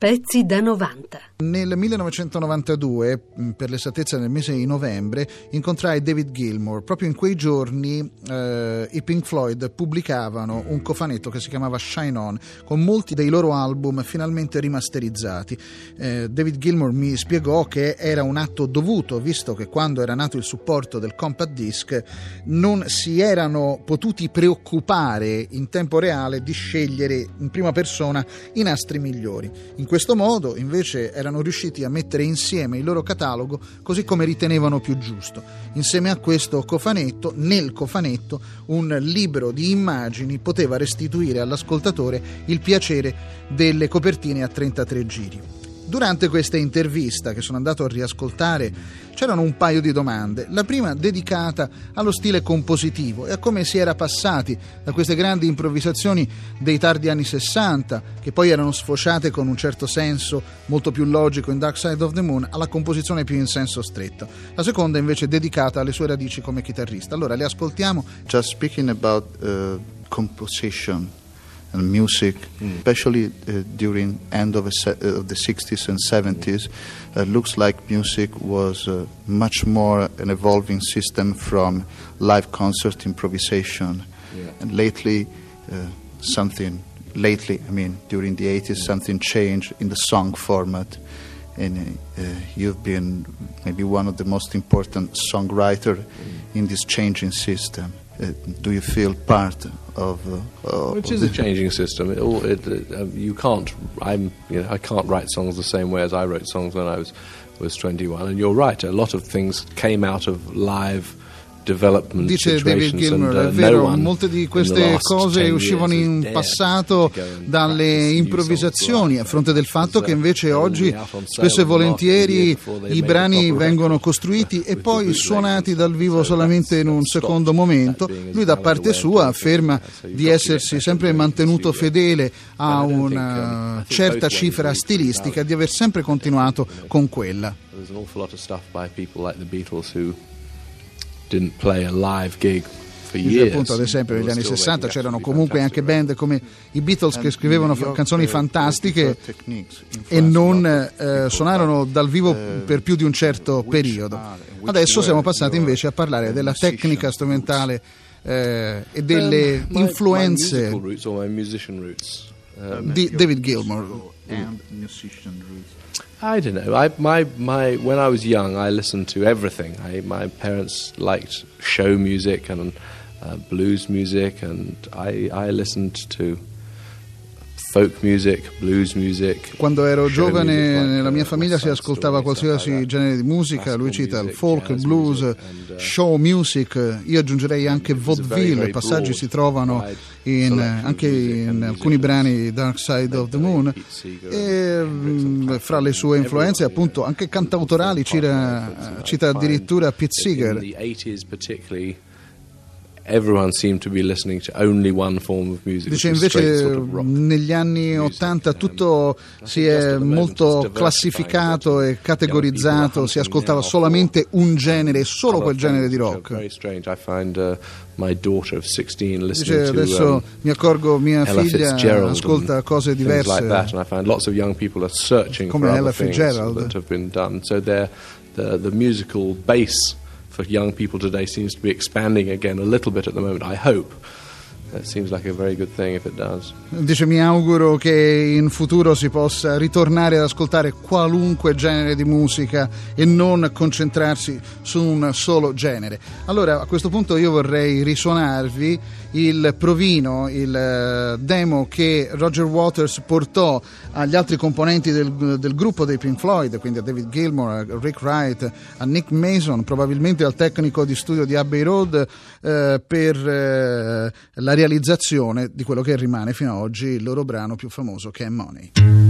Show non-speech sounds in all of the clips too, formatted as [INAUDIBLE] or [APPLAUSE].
Pezzi da 90. Nel 1992, mm, per l'esattezza nel mese di novembre, incontrai David Gilmour. Proprio in quei giorni eh, i Pink Floyd pubblicavano un cofanetto che si chiamava Shine On, con molti dei loro album finalmente rimasterizzati. Eh, David Gilmour mi spiegò che era un atto dovuto, visto che quando era nato il supporto del compact disc non si erano potuti preoccupare in tempo reale di scegliere in prima persona i nastri migliori. In questo modo invece erano riusciti a mettere insieme il loro catalogo così come ritenevano più giusto. Insieme a questo cofanetto, nel cofanetto, un libro di immagini poteva restituire all'ascoltatore il piacere delle copertine a 33 giri. Durante questa intervista che sono andato a riascoltare c'erano un paio di domande. La prima dedicata allo stile compositivo e a come si era passati da queste grandi improvvisazioni dei tardi anni 60, che poi erano sfociate con un certo senso molto più logico in Dark Side of the Moon, alla composizione più in senso stretto. La seconda invece dedicata alle sue radici come chitarrista. Allora le ascoltiamo. Just speaking about uh, composition. And music, mm. especially uh, during end of, se- uh, of, the 60s and 70s, uh, looks like music was uh, much more an evolving system from live concert improvisation. Yeah. And lately, uh, something, lately, I mean, during the 80s, mm. something changed in the song format. And uh, you've been maybe one of the most important songwriter mm. in this changing system. Do you feel part of. Uh, Which is a changing system. It, it, it, uh, you can't. I'm. You know, I can't write songs the same way as I wrote songs when I was was 21. And you're right. A lot of things came out of live Dice David Gilmer, uh, è vero, molte di queste cose uscivano in passato dalle improvvisazioni, a fronte del fatto che invece oggi spesso e volentieri i brani vengono costruiti e [LAUGHS] poi suonati dal vivo solamente in un secondo momento. Lui da parte sua afferma di essersi sempre mantenuto fedele a una certa cifra stilistica, di aver sempre continuato con quella. There's an awful lot of stuff by people like the Beatles who didn't play a live gig Dice appunto ad esempio negli anni 60 c'erano comunque anche band come i Beatles che scrivevano canzoni fantastiche e non eh, suonarono dal vivo per più di un certo periodo. Adesso siamo passati invece a parlare della tecnica strumentale eh, e delle influenze di David Gilmour. I don't know. I, my, my, when I was young, I listened to everything. I, my parents liked show music and uh, blues music, and I, I listened to folk music, blues music. Quando ero giovane nella mia famiglia si ascoltava qualsiasi genere di musica, lui cita il folk, blues, uh, show music, io aggiungerei anche vaudeville, passaggi si trovano in, anche in alcuni brani Dark Side of the Moon. E mm, fra le sue influenze appunto anche cantautorali cita, cita addirittura Pete Seeger everyone seemed to be listening to only one form of music. Dice invece sort of negli anni Ottanta tutto si è molto classificato e categorizzato, si ascoltava solamente un genere, solo quel genere di rock. Uh, Dice adesso um, mi accorgo mia figlia ascolta cose diverse come Ella Fitzgerald. So the, the musical base for young people today seems to be expanding again a little bit at the moment, I hope. Dice mi auguro che in futuro si possa ritornare ad ascoltare qualunque genere di musica e non concentrarsi su un solo genere. Allora a questo punto io vorrei risuonarvi il provino, il eh, demo che Roger Waters portò agli altri componenti del, del gruppo dei Pink Floyd, quindi a David Gilmour, a Rick Wright, a Nick Mason, probabilmente al tecnico di studio di Abbey Road eh, per eh, la realizzazione di quello che rimane fino ad oggi il loro brano più famoso che è Money.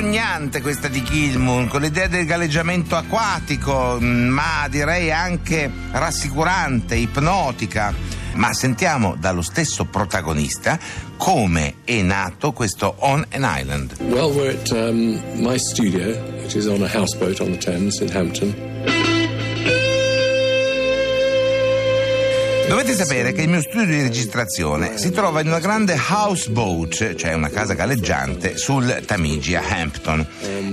sognante questa di Gilmour, con l'idea del galleggiamento acquatico, mm, ma direi anche rassicurante, ipnotica. Ma sentiamo dallo stesso protagonista come è nato questo On an Island. Well, we're at um, my studio, which is on a houseboat on the Thames in Hampton. Dovete sapere che il mio studio di registrazione si trova in una grande houseboat, cioè una casa galleggiante, sul Tamigi a Hampton.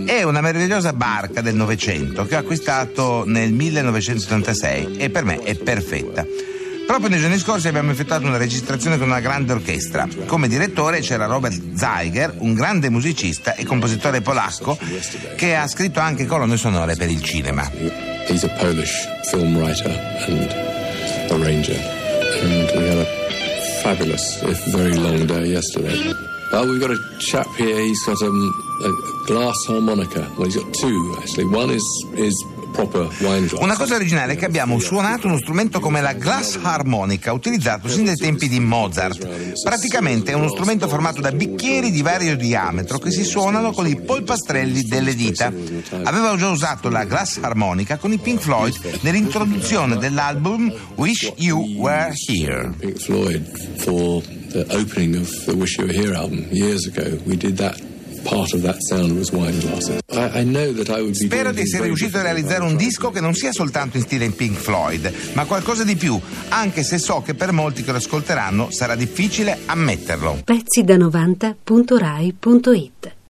È una meravigliosa barca del Novecento che ho acquistato nel 1986 e per me è perfetta. Proprio nei giorni scorsi abbiamo effettuato una registrazione con una grande orchestra. Come direttore c'era Robert Zeiger, un grande musicista e compositore polacco che ha scritto anche colonne sonore per il cinema. He's a Polish film writer and arranger. And we had a fabulous, if very long day yesterday. Well, we've got a chap here, he's got um, a glass harmonica. Well, he's got two, actually. One is, is Una cosa originale è che abbiamo suonato uno strumento come la glass harmonica, utilizzato sin dai tempi di Mozart. Praticamente è uno strumento formato da bicchieri di vario diametro che si suonano con i polpastrelli delle dita. Avevo già usato la glass harmonica con i Pink Floyd nell'introduzione dell'album Wish You Were Here. Pink Floyd for the opening of the Wish You Were Here album years ago. We did that Spero di essere riuscito a realizzare un disco che non sia soltanto in stile Pink Floyd, ma qualcosa di più, anche se so che per molti che lo ascolteranno sarà difficile ammetterlo. Pezzi da 90.rai.it